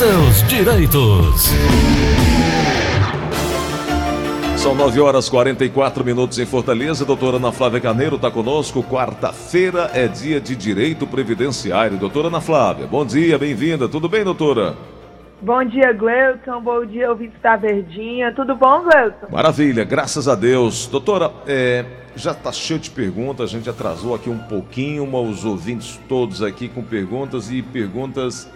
seus direitos. São 9 horas 44 minutos em Fortaleza. Doutora Ana Flávia Carneiro está conosco. Quarta-feira é dia de direito previdenciário. Doutora Ana Flávia, bom dia, bem-vinda. Tudo bem, doutora? Bom dia, Gleuton. Bom dia, ouvintes da Verdinha. Tudo bom, Gleuton? Maravilha, graças a Deus. Doutora, é, já está cheio de perguntas. A gente atrasou aqui um pouquinho, mas os ouvintes todos aqui com perguntas e perguntas,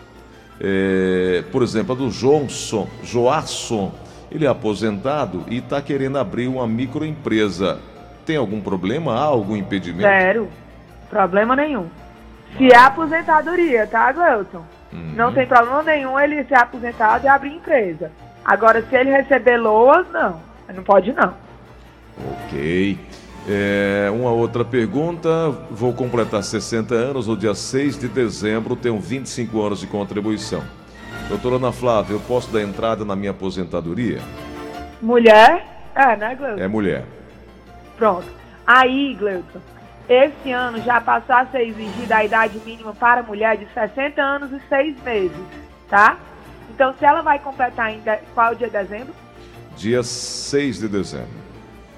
é, por exemplo, a do Johnson, Joasson ele é aposentado e está querendo abrir uma microempresa. Tem algum problema? Há algum impedimento? Zero. Problema nenhum. Se é aposentadoria, tá, Gleuton? Uhum. Não tem problema nenhum ele ser aposentado e abrir empresa. Agora, se ele receber loas, não. Não pode, não. Ok. É, uma outra pergunta. Vou completar 60 anos no dia 6 de dezembro, tenho 25 anos de contribuição. Doutora Ana Flávia, eu posso dar entrada na minha aposentadoria? Mulher? É, né, Gleuton? É mulher. Pronto. Aí, Gleuton, esse ano já passou a ser exigida a idade mínima para mulher de 60 anos e 6 meses, tá? Então, se ela vai completar ainda. Qual é o dia de dezembro? Dia 6 de dezembro.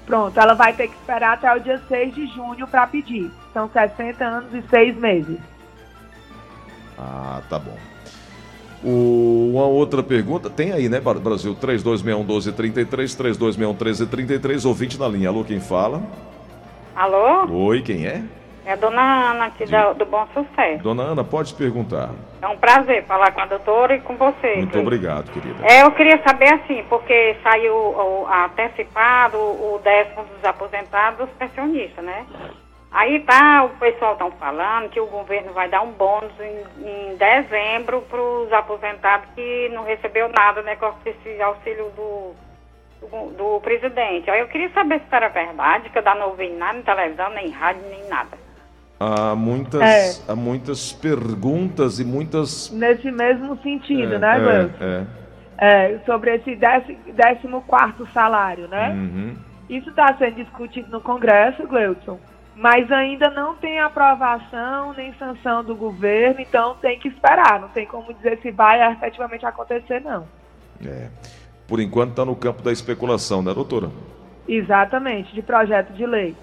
Pronto, ela vai ter que esperar até o dia 6 de junho para pedir. São 60 anos e 6 meses. Ah, tá bom. O, uma outra pergunta, tem aí, né, Brasil? 3261-1233, 3261-1333, ouvinte na linha. Alô, quem fala? Alô? Oi, quem é? É a dona Ana aqui da, do Bom Sucesso. Dona Ana, pode perguntar. É um prazer falar com a doutora e com você. Muito obrigado, querida. É, eu queria saber assim, porque saiu o, antecipado o décimo dos aposentados pensionistas, né? Aí tá, o pessoal estão falando que o governo vai dar um bônus em, em dezembro para os aposentados que não recebeu nada, né, com esse auxílio do, do, do, presidente. Aí eu queria saber se era verdade, que eu não ouvi nada em televisão, nem rádio, nem nada. Há muitas, é. há muitas perguntas e muitas... Nesse mesmo sentido, é, né, Gleison? É, é. é, sobre esse décimo quarto salário, né? Uhum. Isso está sendo discutido no Congresso, Gleudson mas ainda não tem aprovação nem sanção do governo, então tem que esperar, não tem como dizer se vai efetivamente acontecer, não. É. Por enquanto está no campo da especulação, né, doutora? Exatamente, de projeto de lei.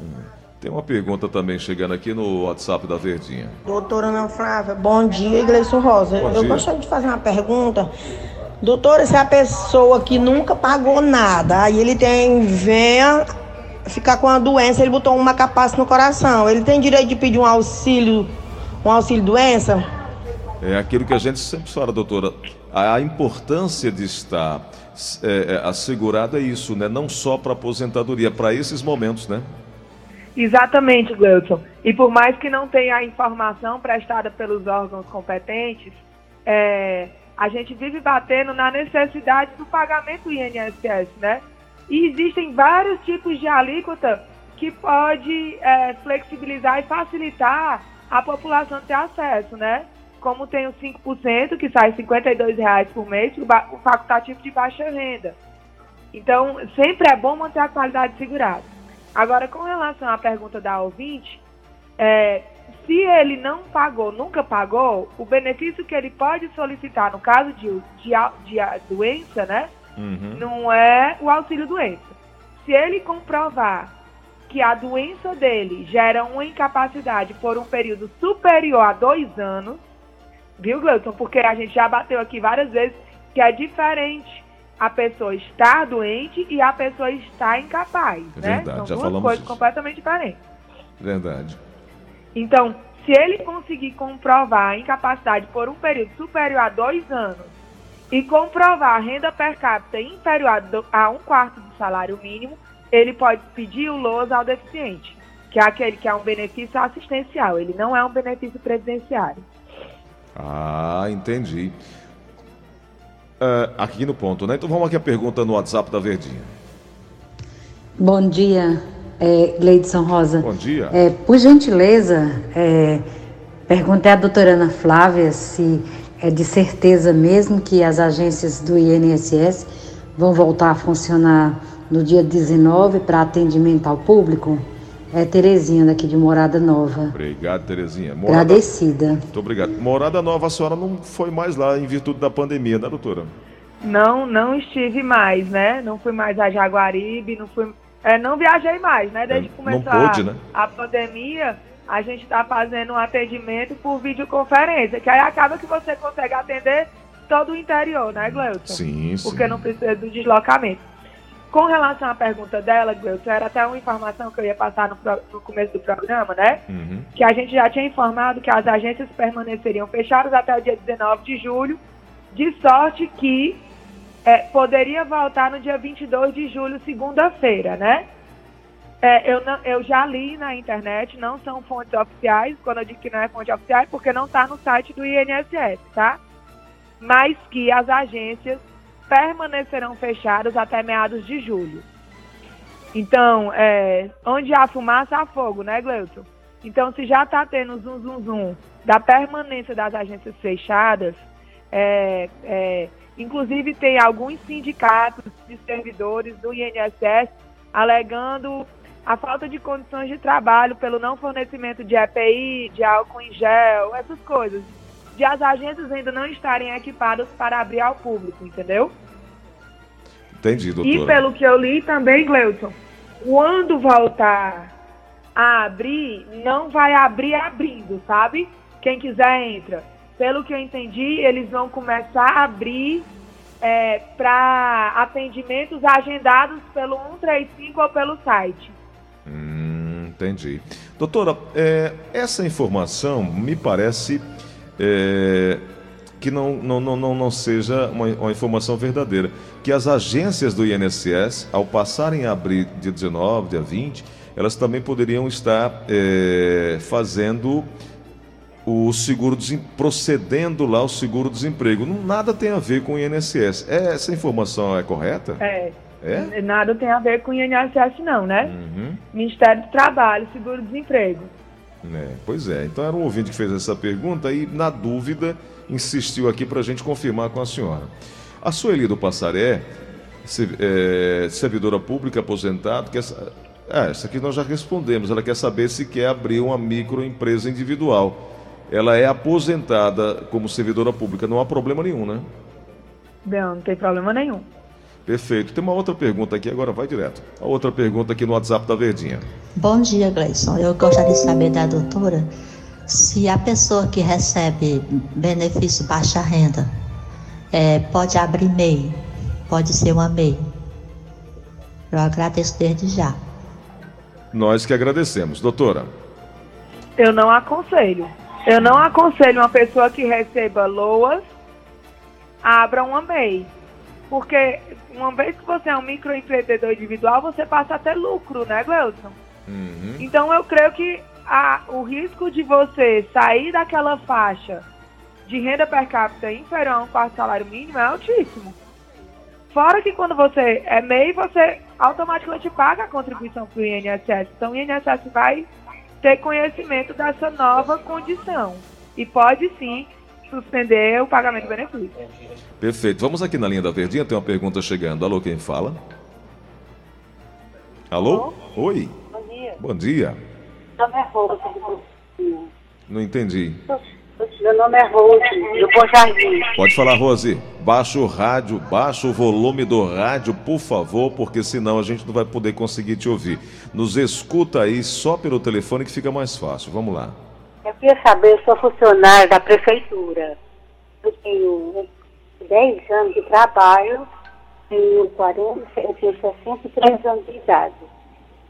É. Tem uma pergunta também chegando aqui no WhatsApp da Verdinha. Doutora Ana Flávia, bom dia, Igreja Rosa. Bom Eu dia. gostaria de fazer uma pergunta. Doutora, se a pessoa que nunca pagou nada, aí ele tem, venha ficar com a doença, ele botou uma capaça no coração. Ele tem direito de pedir um auxílio, um auxílio doença? É aquilo que a gente sempre fala, doutora. A importância de estar é, é, assegurado é isso, né? Não só para aposentadoria, para esses momentos, né? Exatamente, Gleuton. E por mais que não tenha a informação prestada pelos órgãos competentes, é, a gente vive batendo na necessidade do pagamento do INSS, né? E existem vários tipos de alíquota que pode é, flexibilizar e facilitar a população ter acesso, né? Como tem o 5%, que sai R$ reais por mês, o facultativo de baixa renda. Então, sempre é bom manter a qualidade segurada. Agora, com relação à pergunta da ouvinte, é, se ele não pagou, nunca pagou, o benefício que ele pode solicitar no caso de, de, de doença, né? Uhum. Não é o auxílio doença. Se ele comprovar que a doença dele gera uma incapacidade por um período superior a dois anos, viu, Gleuton? Porque a gente já bateu aqui várias vezes que é diferente a pessoa estar doente e a pessoa estar incapaz, é né? Verdade, São duas coisas completamente diferentes. Verdade. Então, se ele conseguir comprovar a incapacidade por um período superior a dois anos e comprovar a renda per capita inferior a um quarto do salário mínimo, ele pode pedir o LOAS ao deficiente, que é aquele que é um benefício assistencial, ele não é um benefício previdenciário. Ah, entendi. Uh, aqui no ponto, né? Então vamos aqui a pergunta no WhatsApp da Verdinha. Bom dia, é, Gleidson Rosa. Bom dia. É, por gentileza, é, perguntei à doutora Ana Flávia se é de certeza mesmo que as agências do INSS vão voltar a funcionar no dia 19 para atendimento ao público? É Terezinha, daqui de Morada Nova. Obrigado, Terezinha. Morada... Agradecida. Muito obrigado. Morada Nova, a senhora não foi mais lá em virtude da pandemia, né, doutora? Não, não estive mais, né? Não fui mais a Jaguaribe, não fui. É, não viajei mais, né? Desde que começou pôde, né? a pandemia, a gente está fazendo um atendimento por videoconferência, que aí acaba que você consegue atender todo o interior, né, Gleuton? Sim, sim. Porque não precisa do deslocamento. Com relação à pergunta dela, Gleuton, era até uma informação que eu ia passar no, no começo do programa, né? Uhum. Que a gente já tinha informado que as agências permaneceriam fechadas até o dia 19 de julho, de sorte que é, poderia voltar no dia 22 de julho, segunda-feira, né? É, eu, não, eu já li na internet, não são fontes oficiais, quando eu digo que não é fonte oficial, é porque não está no site do INSS, tá? Mas que as agências permanecerão fechadas até meados de julho. Então, é, onde há fumaça, há fogo, né, Gleuton? Então, se já está tendo zum, zum, zum da permanência das agências fechadas, é, é, inclusive tem alguns sindicatos de servidores do INSS alegando a falta de condições de trabalho pelo não fornecimento de EPI, de álcool em gel, essas coisas de as agências ainda não estarem equipadas para abrir ao público, entendeu? Entendi, doutora. E pelo que eu li também, Gleuton, quando voltar a abrir, não vai abrir abrindo, sabe? Quem quiser entra. Pelo que eu entendi, eles vão começar a abrir é, para atendimentos agendados pelo 135 ou pelo site. Hum, entendi. Doutora, é, essa informação me parece é, que não, não, não, não, seja uma, uma, informação verdadeira. Que as agências do INSS, ao passarem a abrir dia 19, dia 20, elas também poderiam estar é, fazendo o seguro procedendo lá o seguro-desemprego. Nada tem a ver com o INSS. É, essa informação é correta? É. É? Nada tem a ver com o INSS, não, né? Uhum. Ministério do Trabalho, seguro-desemprego. É, pois é, então era um ouvinte que fez essa pergunta e, na dúvida, insistiu aqui para a gente confirmar com a senhora. A Sueli do Passaré, é, servidora pública aposentada, quer, é, essa aqui nós já respondemos, ela quer saber se quer abrir uma microempresa individual. Ela é aposentada como servidora pública, não há problema nenhum, né? Não, não tem problema nenhum. Perfeito. Tem uma outra pergunta aqui, agora vai direto. A outra pergunta aqui no WhatsApp da Verdinha. Bom dia, Gleison. Eu gostaria de saber da doutora se a pessoa que recebe benefício baixa renda é, pode abrir MEI, pode ser uma MEI. Eu agradeço desde já. Nós que agradecemos. Doutora. Eu não aconselho. Eu não aconselho uma pessoa que receba LOAS abra uma MEI. Porque uma vez que você é um microempreendedor individual, você passa a ter lucro, né, Gleuson? Uhum. Então eu creio que a, o risco de você sair daquela faixa de renda per capita inferior a um quarto salário mínimo é altíssimo. Fora que quando você é MEI, você automaticamente paga a contribuição para o INSS. Então o INSS vai ter conhecimento dessa nova condição. E pode sim suspender o pagamento do benefício. Perfeito. Vamos aqui na linha da Verdinha, tem uma pergunta chegando. Alô, quem fala? Alô? Alô? Oi. Bom dia. Bom dia. Meu nome é Rose. Não entendi. Meu nome é Rose, do Bom Jardim. Pode falar, Rose. Baixa o rádio, baixa o volume do rádio, por favor, porque senão a gente não vai poder conseguir te ouvir. Nos escuta aí só pelo telefone que fica mais fácil. Vamos lá. Eu queria saber, eu sou funcionária da prefeitura. Eu tenho 10 anos de trabalho, tenho 40, eu tenho 63 anos de idade.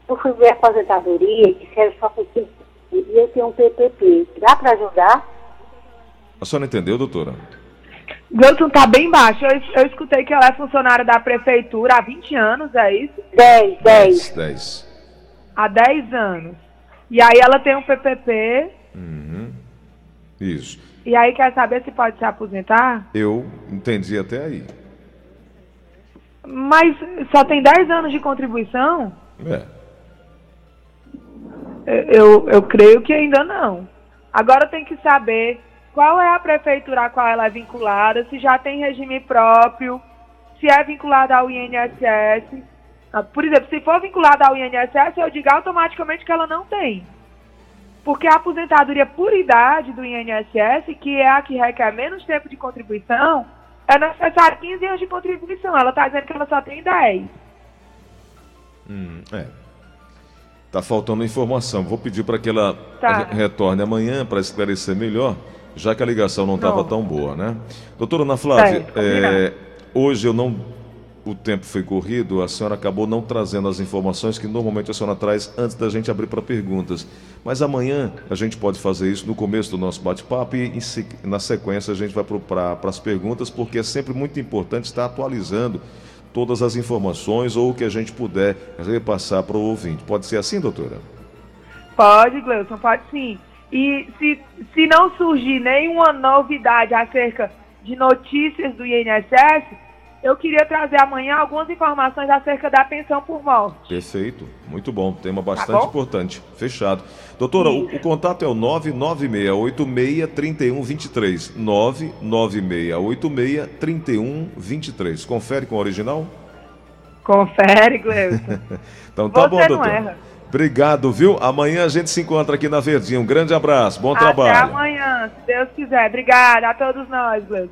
Eu fui ver a aposentadoria e disseram só que e eu tenho um PPP. Dá para ajudar? A senhora entendeu, doutora? Gleuton tá bem baixo. Eu, eu, escutei que ela é funcionária da prefeitura há 20 anos, é isso? 10, 10. 10. Há 10 anos. E aí ela tem um PPP Uhum. Isso. E aí quer saber se pode se aposentar? Eu entendi até aí. Mas só tem 10 anos de contribuição? É. Eu, eu creio que ainda não. Agora tem que saber qual é a prefeitura a qual ela é vinculada, se já tem regime próprio, se é vinculada ao INSS. Ah, Por exemplo, se for vinculada ao INSS, eu digo automaticamente que ela não tem. Porque a aposentadoria por idade do INSS, que é a que requer menos tempo de contribuição, é necessário 15 anos de contribuição. Ela está dizendo que ela só tem 10. Hum, é. Tá faltando informação. Vou pedir para que ela Tá. re- retorne amanhã para esclarecer melhor, já que a ligação não estava tão boa, né? Doutora Ana Flávia, combinado. é, hoje eu não. O tempo foi corrido, a senhora acabou não trazendo as informações que normalmente a senhora traz antes da gente abrir para perguntas. Mas amanhã a gente pode fazer isso no começo do nosso bate-papo e na sequência a gente vai para as perguntas, porque é sempre muito importante estar atualizando todas as informações ou o que a gente puder repassar para o ouvinte. Pode ser assim, doutora? Pode, Gleison, pode sim. E se, se não surgir nenhuma novidade acerca de notícias do INSS, eu queria trazer amanhã algumas informações acerca da pensão por morte. Perfeito, muito bom, tema bastante bom? importante. Fechado. Doutora, o, o contato é o 996863123. 996863123. Confere com o original? Confere, Gleison. Então tá Você bom, não doutor. erra. Obrigado, viu? Amanhã a gente se encontra aqui na Verdinha. Um grande abraço, bom Até trabalho. amanhã, se Deus quiser. Obrigada a todos nós, Gleison.